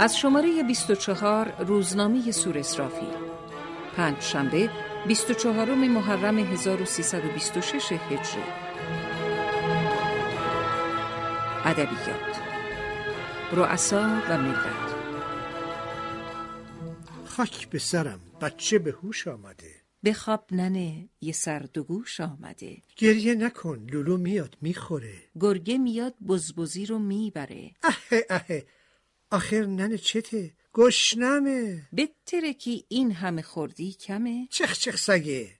از شماره 24 روزنامه سور اسرافیل پنج شنبه 24 محرم 1326 هجری. ادبیات رؤسا و ملت. خاک به سرم بچه به هوش آمده. بخواب ننه یه سرد و گوش آمده. گریه نکن لولو میاد می‌خوره. گرگه میاد بزبزی رو می‌بره. اه اه آخر ننه چته؟ گشنمه. بتره که این همه خوردی کمه؟ چخ چخ سگه.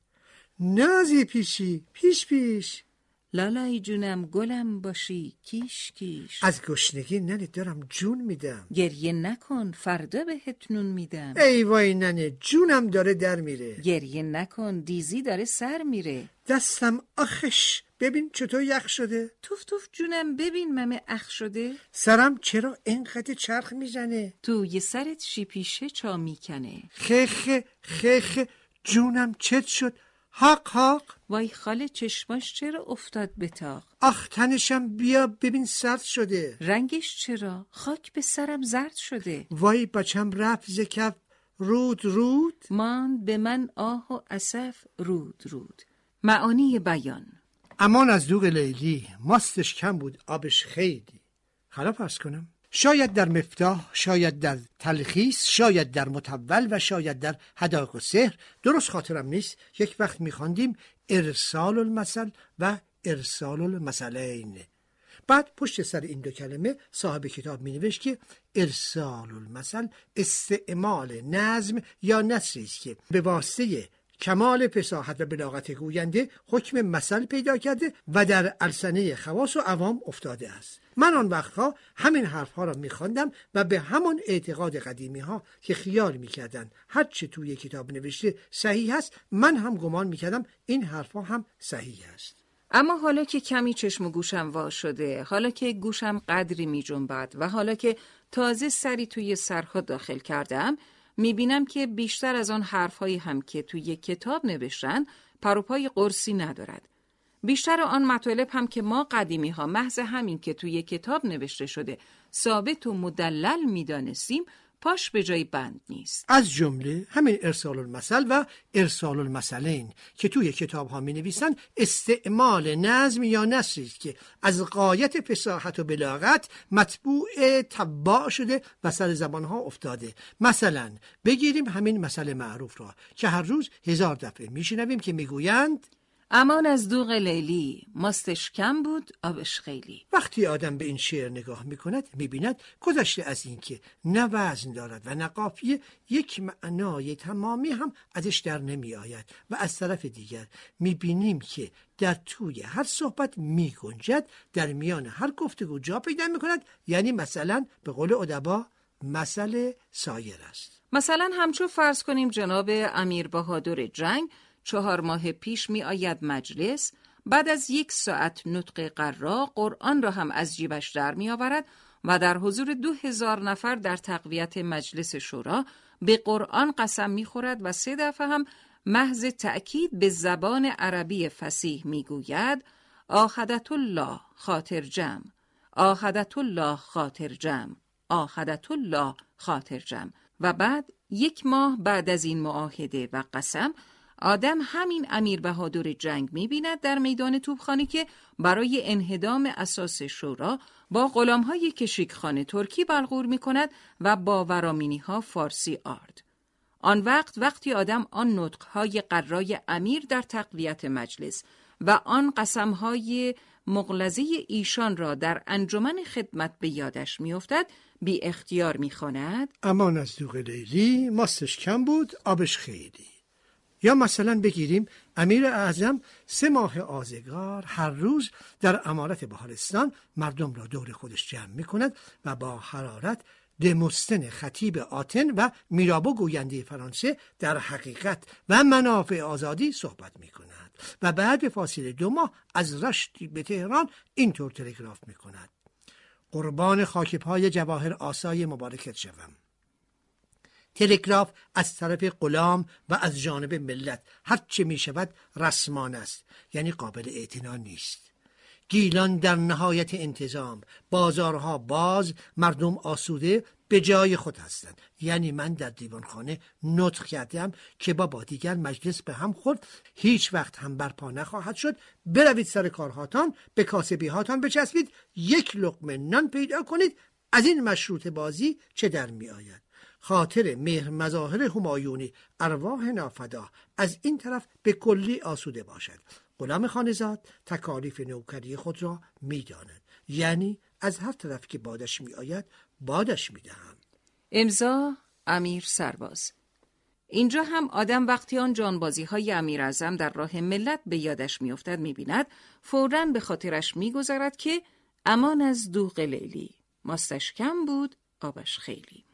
نازی پیشی پیش پیش. لالای جونم گلم باشی کیش کیش. از گشنگی ننه دارم جون میدم. گریه نکن فردا بهت نون میدم. ای وای ننه جونم داره در میره. گریه نکن دیزی داره سر میره. دستم آخش ببین چطور یخ شده؟ توف توف جونم ببین ممه اخ شده. سرم چرا اینقدر چرخ می‌زنه؟ تو یه سرت شیپیشه چا می‌کنه. خخ خخ جونم چت شد. حق حق. وای خاله چشماش چرا افتاد به تاق؟ آخ تنشم بیا ببین سرد شده. رنگش چرا؟ خاک به سرم زرد شده. وای بچم رفت ز کف. رود رود. ماند به من آه و اسف. رود رود. معانی بیان. امان از دوغ لیلی. ماستش کم بود آبش خیلی. خلا پس کنم. شاید در مفتاح شاید در تلخیص شاید در متول و شاید در هداق و سحر. درست خاطرم نیست. یک وقت میخواندیم ارسال المثل و ارسال المثلین بعد پشت سر این دو کلمه صاحب کتاب می که ارسال المثل استعمال نظم یا نصری است که به واسطه کمال فساحت و بلاغت گوینده حکم مثل پیدا کرده و در السنه خواص و عوام افتاده است. من آن وقتها همین حرفها را میخواندم و به همان اعتقاد قدیمی ها که خیال می‌کردند. هرچه توی کتاب نوشته صحیح است من هم گمان می‌کردم این حرفها هم صحیح است. اما حالا که کمی چشم و گوشم وا شده حالا که گوشم قدری می جنبد و حالا که تازه سری توی سرها داخل کردم می‌بینم که بیشتر از آن حرفهایی هم که توی کتاب نوشتن پروپای قرصی ندارد. بیشتر آن مطالب هم که ما قدیمی ها محض همین که توی کتاب نوشته شده ثابت و مدلل می‌دانستیم پاش به جای بند نیست. از جمله همین ارسال المثل و ارسال المثلین که توی کتاب ها می نویسن استعمال نظم یا نصری که از قایت فساحت و بلاغت مطبوع تباع شده و سر زبان ها افتاده. مثلا بگیریم همین مسئله معروف را که هر روز هزار دفعه میشنویم که می‌گویند امان از دوغ لیلی. ماستش کم بود آبش خیلی. وقتی آدم به این شعر نگاه می کند می بیند گذشته از اینکه نه وزن دارد و نه قافیه یک معنای تمامی هم ازش در نمی آید و از طرف دیگر می بینیم که در توی هر صحبت می گنجد در میان هر گفتگو جا پیدا می کند یعنی مثلا به قول ادبا مسئله سایر است. مثلا همچو فرض کنیم جناب امیر بهادر جنگ چهار ماه پیش می آید مجلس بعد از یک ساعت نطق قرا قرآن را هم از جیبش در می آورد و در حضور دو هزار نفر در تقویت مجلس شورا به قرآن قسم می خورد و سه دفعه هم محض تأکید به زبان عربی فسیح می گوید آخدت الله خاطر جمع آخدت الله خاطر جمع آخدت الله خاطر جمع. و بعد یک ماه بعد از این معاهده و قسم آدم همین امیر بهادر جنگ می‌بیند در میدان توبخانه که برای انهدام اساس شورا با غلامهای کشیکخانه ترکی بلغور می کند و با ورامینی ها فارسی آرد. آن وقت وقتی آدم آن نطقهای قرای امیر در تقویت مجلس و آن قسمهای مغلظه ایشان را در انجمن خدمت به یادش میافتد بی اختیار می‌خواند امان از دوغ لیلی ماستش کم بود آبش خیلی یا مثلا بگیریم امیر اعظم سه ماه آزگار هر روز در امارت بهارستان مردم را دور خودش جمع می کند و با حرارت دموستن خطیب آتن و میرابو گوینده فرانسه در حقیقت و منافع آزادی صحبت می کند و بعد فاصله دو ماه از رشت به تهران اینطور تلگراف می کند قربان خاکپای جواهر آسای مبارکت شوم. تلگراف از طرف غلام و از جانب ملت. هرچه می شود رسمان است یعنی قابل اعتنا نیست. گیلان در نهایت انتظام. بازارها باز مردم آسوده به جای خود هستند. یعنی من در دیوانخانه نطق کردم که با دیگر مجلس به هم خورد. هیچ وقت هم برپا نخواهد شد. بروید سر کارهاتان به کاسبی هاتان بچسبید. یک لقمه نان پیدا کنید. از این مشروط بازی چه در می آید؟ خاطر مهر مظاهر همایونی ارواح نافدا از این طرف به کلی آسوده باشد. غلام خانزاد تکالیف نوکری خود را می‌داند. یعنی از هر طرف که بادش می آید بادش می دهم. امضا امیر سرباز. اینجا هم آدم وقتی آن جانبازی های امیر ازم در راه ملت به یادش میافتد می‌بیند فورا به خاطرش میگذرد که امان از دوغ لیلی. ماستش کم بود آبش خیلی.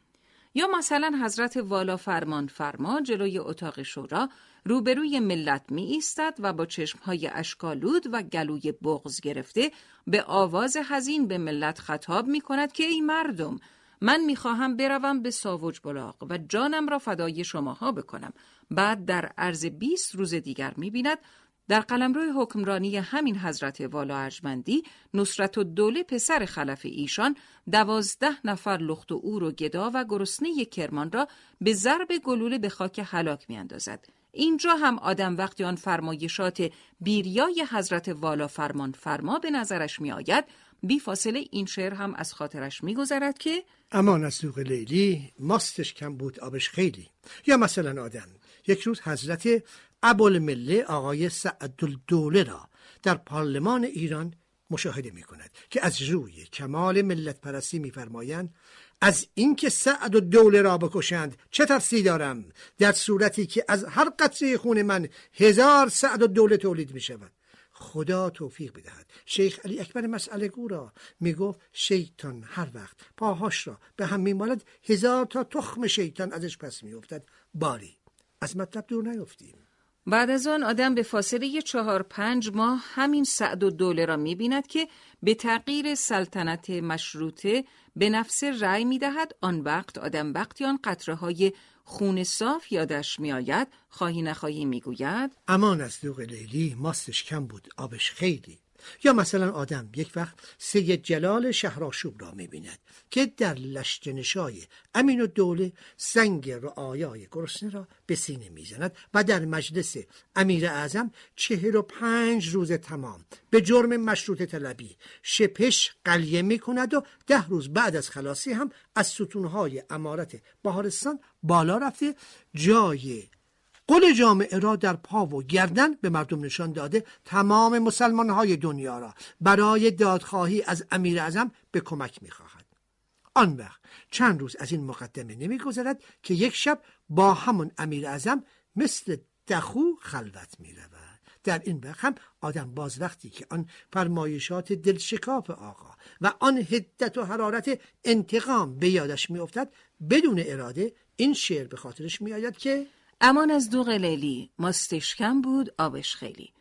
یا مثلا حضرت والا فرمان فرما جلوی اتاق شورا روبروی ملت می ایستد و با چشمهای اشکالود و گلوی بغز گرفته به آواز حزین به ملت خطاب می کند که ای مردم من می‌خواهم بروم به ساوج بلاغ و جانم را فدای شماها بکنم. بعد در عرض 20 روز دیگر می بیند در قلمروی حکمرانی همین حضرت والا ارجمندی نصرت و دوله پسر خلف ایشان دوازده نفر لخت و اور و گدا و گرسنه کرمان را به ضرب گلوله به خاک هلاک میاندازد. اینجا هم آدم وقتی آن فرمایشات بیریای حضرت والا فرمان فرما به نظرش می آید بی فاصله این شعر هم از خاطرش می گذرد که امان از دوغ لیلی ماستش کم بود آبش خیلی. یا مثلا آدم یک روز حضرت ابوالمله آقای سعدالدوله را در پارلمان ایران مشاهده می کند که از روی کمال ملت پرستی میفرمایند از اینکه سعد و را بکشند چه ترسی دارم؟ در صورتی که از هر قطره خون من هزار سعد و دوله تولید می شود خدا توفیق بدهد. شیخ علی اکبر مسئله گو را می گفت شیطان هر وقت پاهاش را به هم میمالد هزار تا تخم شیطان ازش پس میافتد. باری. از مطلب دور نیفتیم. بعد از آن آدم به فاصله چهار پنج ماه همین سعد و دوله را می بیند که به تغییر سلطنت مشروطه به نفس رأی می دهد آن وقت آدم وقتی آن قطره های خون صاف یادش می آید خواهی نخواهی می گوید امان از دوغ لیلی ماستش کم بود آبش خیلی. یا مثلا آدم یک وقت سید جلال شهراشوب را می‌بیند که در لشتنشای امین و دوله سنگ رعایای گرسنه را به سینه می‌زند و در مجلس امیر اعظم چهل و پنج روز تمام به جرم مشروط طلبی شپش قلیه می کند و ده روز بعد از خلاصی هم از ستونهای امارت بهارستان بالا رفته جای قل جامعه را در پا و گردن به مردم نشان داده تمام مسلمان های دنیا را برای دادخواهی از امیر اعظم به کمک می‌خواهد آن وقت چند روز از این مقدمه نمیگذرد که یک شب با همون امیر اعظم مثل دخو خلوت می رود. در این وقت هم آدم باز وقتی که آن فرمایشات دلشکاف آقا و آن هدت و حرارت انتقام به یادش میافتد بدون اراده این شعر به خاطرش میآید که امان از دو لیلی ماستش کم بود آبش خیلی.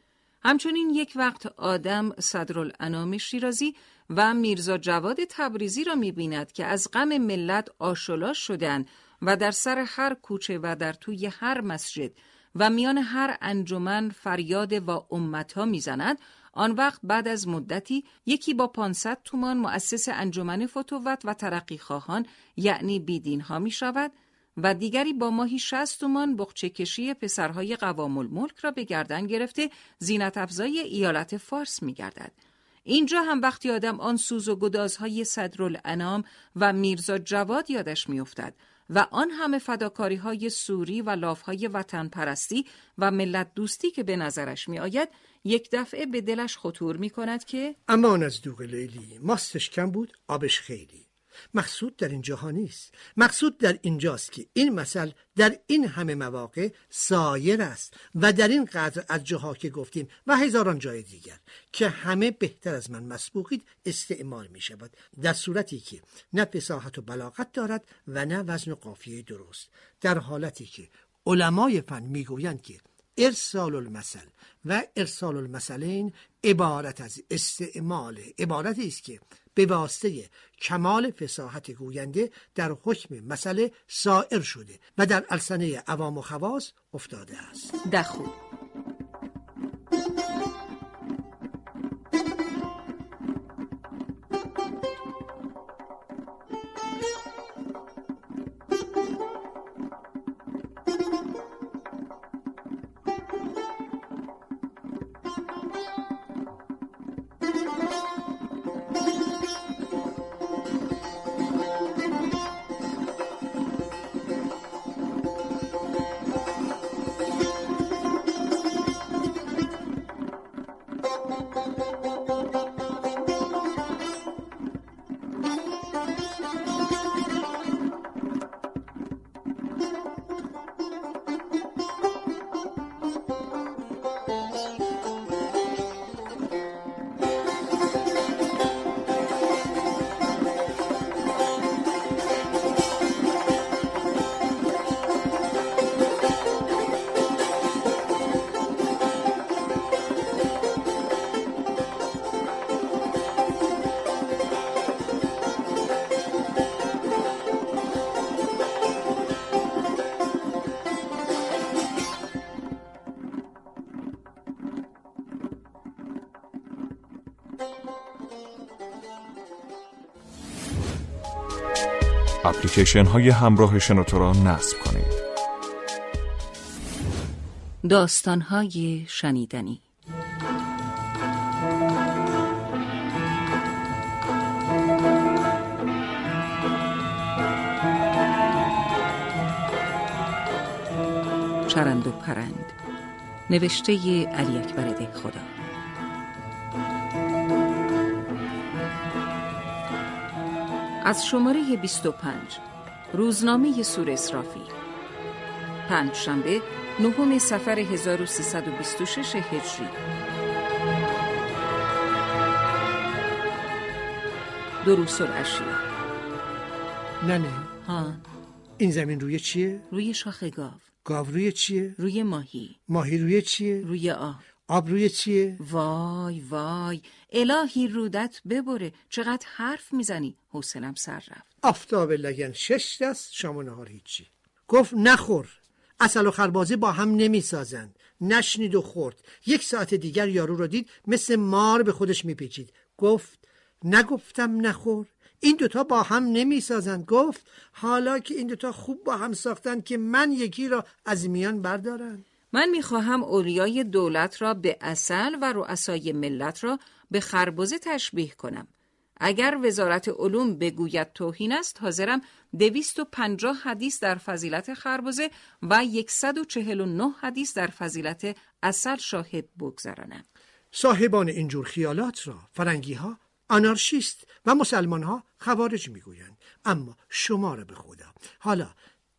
همچنین یک وقت آدم صدرالانام شیرازی و میرزا جواد تبریزی را می‌بیند که از غم ملت آشلا شدند و در سر هر کوچه و در توی هر مسجد و میان هر انجمن فریاد و امتها می‌زند. آن وقت بعد از مدتی یکی با 500 تومان مؤسس انجمن فتوت و ترقی خواهان یعنی بیدین ها می شود و دیگری با ماهی 60 تومان بخچه کشی پسرهای قوام الملک را به گردن گرفته زینت افزای ایالت فارس می گردد. اینجا هم وقتی آدم آن سوز و گدازهای صدرالانام و میرزا جواد یادش میافتد و آن همه فداکاری های سوری و لاف های وطن پرستی و ملت دوستی که به نظرش می آید یک دفعه به دلش خطور می کند که امان از دوغ لیلی ماستش کم بود آبش خیلی مقصود در اینجاها نیست. مقصود در اینجاست که این مثل در این همه مواقع سایر است و در این قدر از جاها که گفتیم و هزاران جای دیگر که همه بهتر از من مسبوقید استعمال می شود. در صورتی که نه فساحت و بلاغت دارد و نه وزن و قافیه درست. در حالتی که علمای فن می‌گویند که ارسال المثل و ارسال المثلین عبارت از استعمال عبارتی است که به واسطه کمال فساحت گوینده در حکم مسئله سائر شده و در السنه عوام و خواص افتاده است. دخو اپلیکیشن های همراه شنوتو را نصب کنید. داستان های شنیدنی. چرند و پرند. نوشته علی اکبر خدا از شماره 25 روزنامه سور اسرافی. پنج شنبه نهم سفر 1326 هجری. دروس الاشیا نه نه. ها. این زمین روی چیه؟ روی شاخ گاو. گاو روی چیه؟ روی ماهی. ماهی روی چیه؟ روی آب. آب روی چیه؟ وای وای. الهی رودت ببره. چقدر حرف می‌زنی؟ حوصلم سر رفت. آفتاب لگن شش دست شام و نهار هیچی. گفت نخور. اصل و خربازه با هم نمی‌سازند. نشنید و خورد. یک ساعت دیگر یارو را دید مثل مار به خودش میپیچید. گفت نگفتم نخور. این دوتا با هم نمی‌سازند. گفت حالا که این دوتا خوب با هم ساختن که من یکی را از میان بردارم. من می‌خواهم اولیای دولت را به اصل و رؤسای ملت را به خربزه تشبیه کنم. اگر وزارت علوم بگوید توهین است حاضرم دویست و پنجاه حدیث در فضیلت خربزه و یکصد و چهل و نه حدیث در فضیلت اصل شاهد بگذرانم. صاحبان اینجور خیالات را فرنگی ها آنارشیست و مسلمان ها خوارج می‌گویند اما شما را به خدا حالا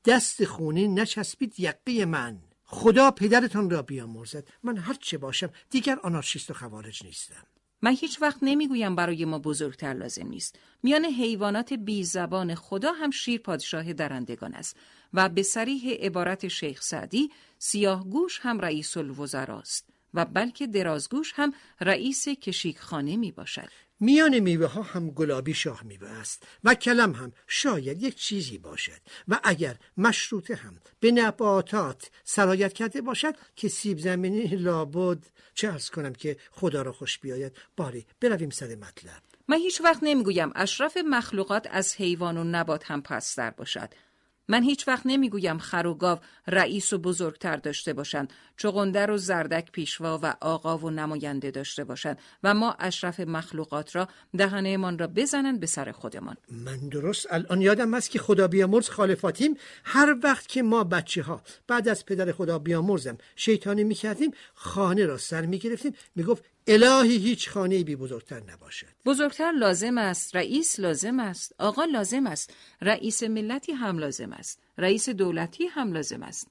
دست خونی نچسبید یقه من خدا پدرتان را بیامرزد من هر چه باشم دیگر آنارشیست و خوارج نیستم من هیچ وقت نمی‌گویم برای ما بزرگتر لازم نیست. میان حیوانات بی زبان خدا هم شیر پادشاه درندگان است و به سریح عبارت شیخ سعدی سیاه گوش هم رئیس الوزراست و بلکه درازگوش هم رئیس کشیکخانه می باشد. میان میوه ها هم گلابی شاه میوه است و کلم هم شاید یک چیزی باشد و اگر مشروطه هم به نباتات سرایت کرده باشد که سیب زمینی لابد چه ارز کنم که خدا را خوش بیاید. باری برویم سر مطلب. من هیچ وقت نمی‌گویم اشرف مخلوقات از حیوان و نبات هم پستر باشد. من هیچ وقت نمی‌گویم خر و گاو رئیس و بزرگتر داشته باشند چغندر و زردک پیشوا و آقا و نماینده داشته باشند و ما اشرف مخلوقات را دهنهمان را بزنند به سر خودمان. من درست الان یادم است که خدا بیامرز خالفاتیم. هر وقت که ما بچه ها بعد از پدر خدا بیامرزم شیطانی می‌کردیم خانه را سر می‌گرفتیم. می‌گفت الهی هیچ خانه بی بزرگتر نباشد. بزرگتر لازم است. رئیس لازم است. آقا لازم است. رئیس ملتی هم لازم است. رئیس دولتی هم لازم است.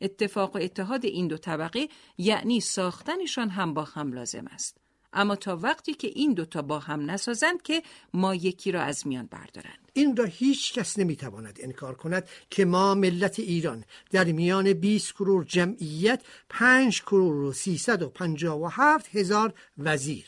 اتفاق و اتحاد این دو طبقه یعنی ساختنشان هم با هم لازم است. اما تا وقتی که این دوتا با هم نسازند که ما یکی را از میان بردارند. این را هیچ کس نمی‌تواند انکار کند که ما ملت ایران در میان 20 کرور جمعیت 5 کرور و 357 هزار وزیر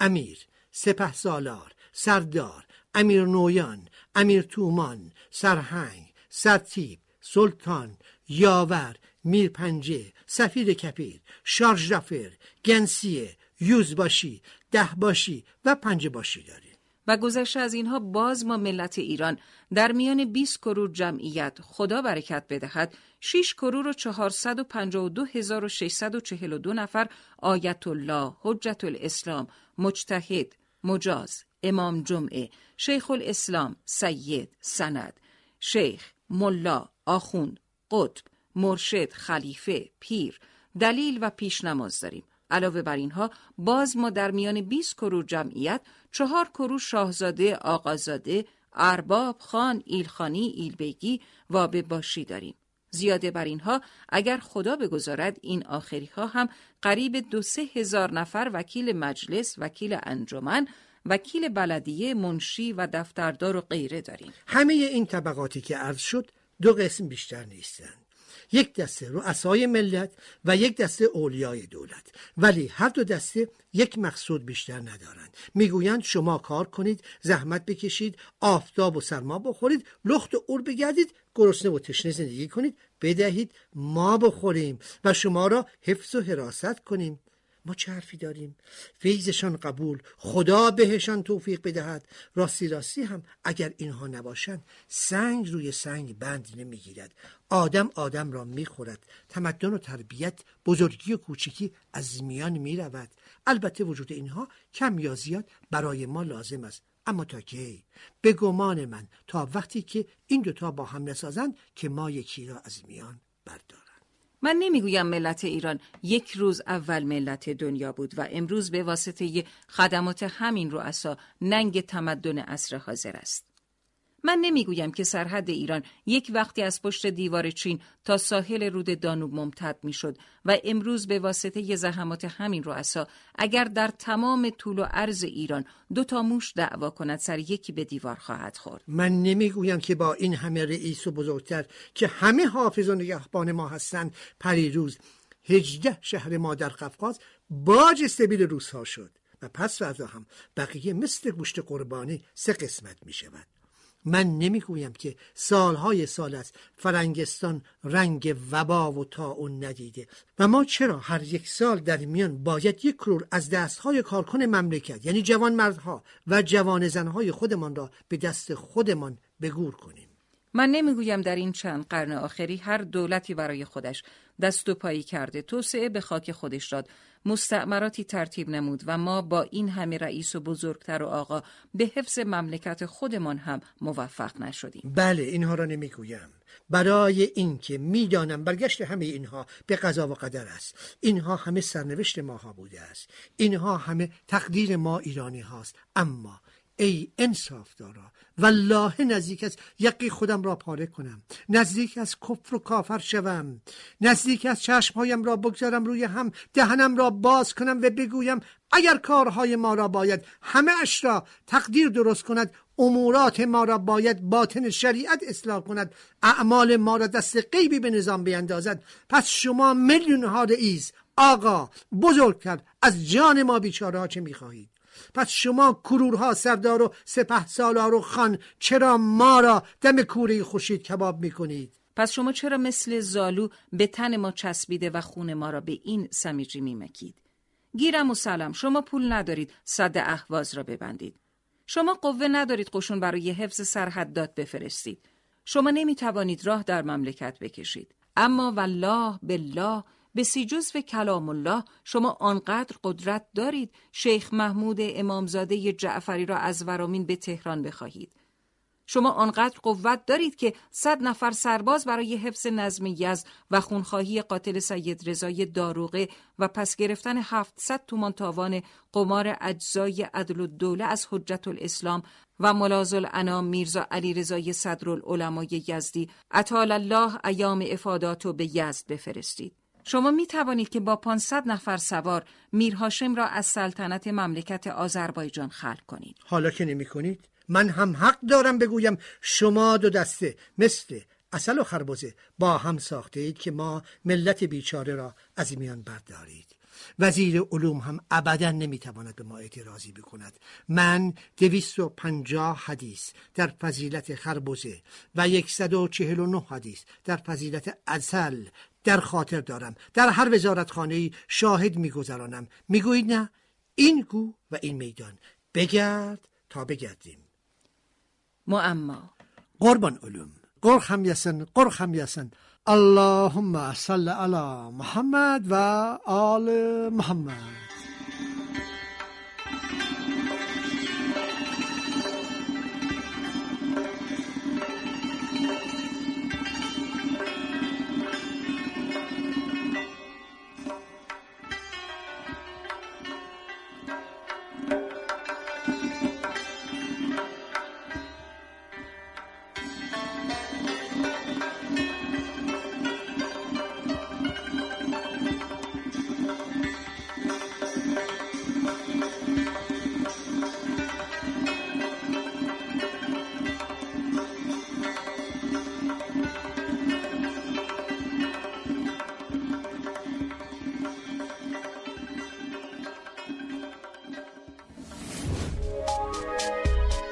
امیر سپه سالار سردار امیر نویان امیر تومان سرهنگ سرتیب سلطان یاور میرپنجه سفیر کپیر شارژ رفر گنسیه یوز باشی ده باشی و پنجه باشی داریم و گذشته از اینها باز ما ملت ایران در میان 20 کرور جمعیت خدا برکت بدهد 6 کرور و 452 هزار و 642 نفر آیت الله، حجت الاسلام، مجتهد، مجاز، امام جمعه، شیخ الاسلام، سید، سند، شیخ، ملا، آخوند، قطب، مرشد، خلیفه، پیر، دلیل و پیشنماز داریم. علاوه بر اینها باز ما در میان 20 کرور جمعیت چهار کرور شاهزاده آقازاده ارباب خان ایلخانی ایلبیگی و به باشی داریم. زیاده بر اینها اگر خدا بگذارد این آخری ها هم قریب دو سه هزار نفر وکیل مجلس وکیل انجمن وکیل بلدیه منشی و دفتردار و غیره داریم. همه این طبقاتی که عرض شد دو قسم بیشتر نیستند. یک دسته رؤسای ملت و یک دسته اولیای دولت. ولی هر دو دسته یک مقصود بیشتر ندارند. می‌گویند شما کار کنید زحمت بکشید آفتاب و سرما بخورید لخت و اور بگردید گرسنه و تشنه زندگی کنید بدهید ما بخوریم و شما را حفظ و حراست کنیم. ما چه حرفی داریم؟ فیضشان قبول خدا بهشان توفیق بدهد. راستی راستی هم اگر اینها نباشند سنگ روی سنگ بند نمی‌گیرد. آدم آدم را می‌خورد. تمدن و تربیت بزرگی و کوچکی از میان می‌رود. البته وجود اینها کم یا زیاد برای ما لازم است. اما تا کی؟ به گمان من تا وقتی که این دوتا با هم نسازند که ما یکی را از میان بردار من نمی‌گویم ملت ایران یک روز اول ملت دنیا بود و امروز به واسطه خدمات همین رؤسا ننگ تمدن عصر حاضر است. من نمی‌گویم که سرحد ایران یک وقتی از پشت دیوار چین تا ساحل رود دانوب ممتد می‌شد و امروز به واسطه زحمات همین رؤسا اگر در تمام طول و عرض ایران دو تا موش دعوا کند سر یکی به دیوار خواهد خورد. من نمی‌گویم که با این همه رئیس و بزرگتر که همه حافظ و نگهبان ما هستند پریروز هجده شهر ما در قفقاز باج سبیل روس ها شد و پس فردا هم بقیه مثل گوشت قربانی سه قسمت می شود من نمی‌گویم که سالهای سال است فرنگستان رنگ وبا و اون ندیده. و ما چرا هر یک سال در میان باید یک کرور از دستهای کارکن مملکت یعنی جوان مردها و جوان زنهای خودمان را به دست خودمان بگور کنیم؟ من نمی‌گویم در این چند قرن آخری هر دولتی برای خودش دست و پایی کرده توسعه به خاک خودش داد مستعمراتی ترتیب نمود و ما با این همه رئیس و بزرگتر و آقا به حفظ مملکت خودمان هم موفق نشدیم. بله اینها را نمی‌گویم. برای اینکه می‌دانم برگشت همه اینها به قضا و قدر است. اینها همه سرنوشت ماها بوده است. اینها همه تقدیر ما ایرانی هاست. اما ای انصاف دارا والله نزدیک از یقی خودم را پاره کنم. نزدیک از کفر و کافر شوم. نزدیک از چشمهایم را بگذارم روی هم دهنم را باز کنم و بگویم اگر کارهای ما را باید همه اش را تقدیر درست کند امورات ما را باید باطن شریعت اصلاح کند. اعمال ما را دست غیبی به نظام بیندازد. پس شما میلیون ها رئیس آقا کرد از جان ما بیچاره ها چه می‌خواهید؟ پس شما کرورها سردار و سپه سالار و خان چرا ما را دم کوره خوشید کباب می‌کنید؟ پس شما چرا مثل زالو به تن ما چسبیده و خون ما را به این سمیجی میمکید؟ گیرم و سلام شما پول ندارید صد احواز را ببندید. شما قوه ندارید قشون برای حفظ سرحدات بفرستید. شما نمی‌توانید راه در مملکت بکشید. اما والله بالله به سی جزو کلام الله شما آنقدر قدرت دارید شیخ محمود امامزاده جعفری را از ورامین به تهران بخواهید شما آنقدر قوت دارید که صد نفر سرباز برای حفظ نظم یزد و خونخواهی قاتل سید رضای داروغه و پس گرفتن 700 تومان تاوان قمار اجزای عدل و دوله از حجت الاسلام و ملازل انام میرزا علی رضای صدرالعلمای یزدی اطال الله ایام افاداتو به یزد بفرستید. شما می توانید که با 500 نفر سوار میر هاشم را از سلطنت مملکت آذربایجان خلق کنید. حالا که نمی کنید من هم حق دارم بگویم شما دو دسته مثل اصل و خربزه با هم ساخته اید که ما ملت بیچاره را از میان بردارید وزیر علوم هم ابدا نمی‌تواند به ما اعتراضی بکند من دویست و پنجاه حدیث در فضیلت خربزه و یکصد و چهل و نه حدیث در فضیلت اصل در خاطر دارم. در هر وزارتخانه شاهد میگذرانم. می‌گویید نه این گو و این میدان. بگرد تا بگردیم. معما. قربان علوم. قرخ هم یسن قرخ هم یسن. اللهم صل علی محمد و آل محمد.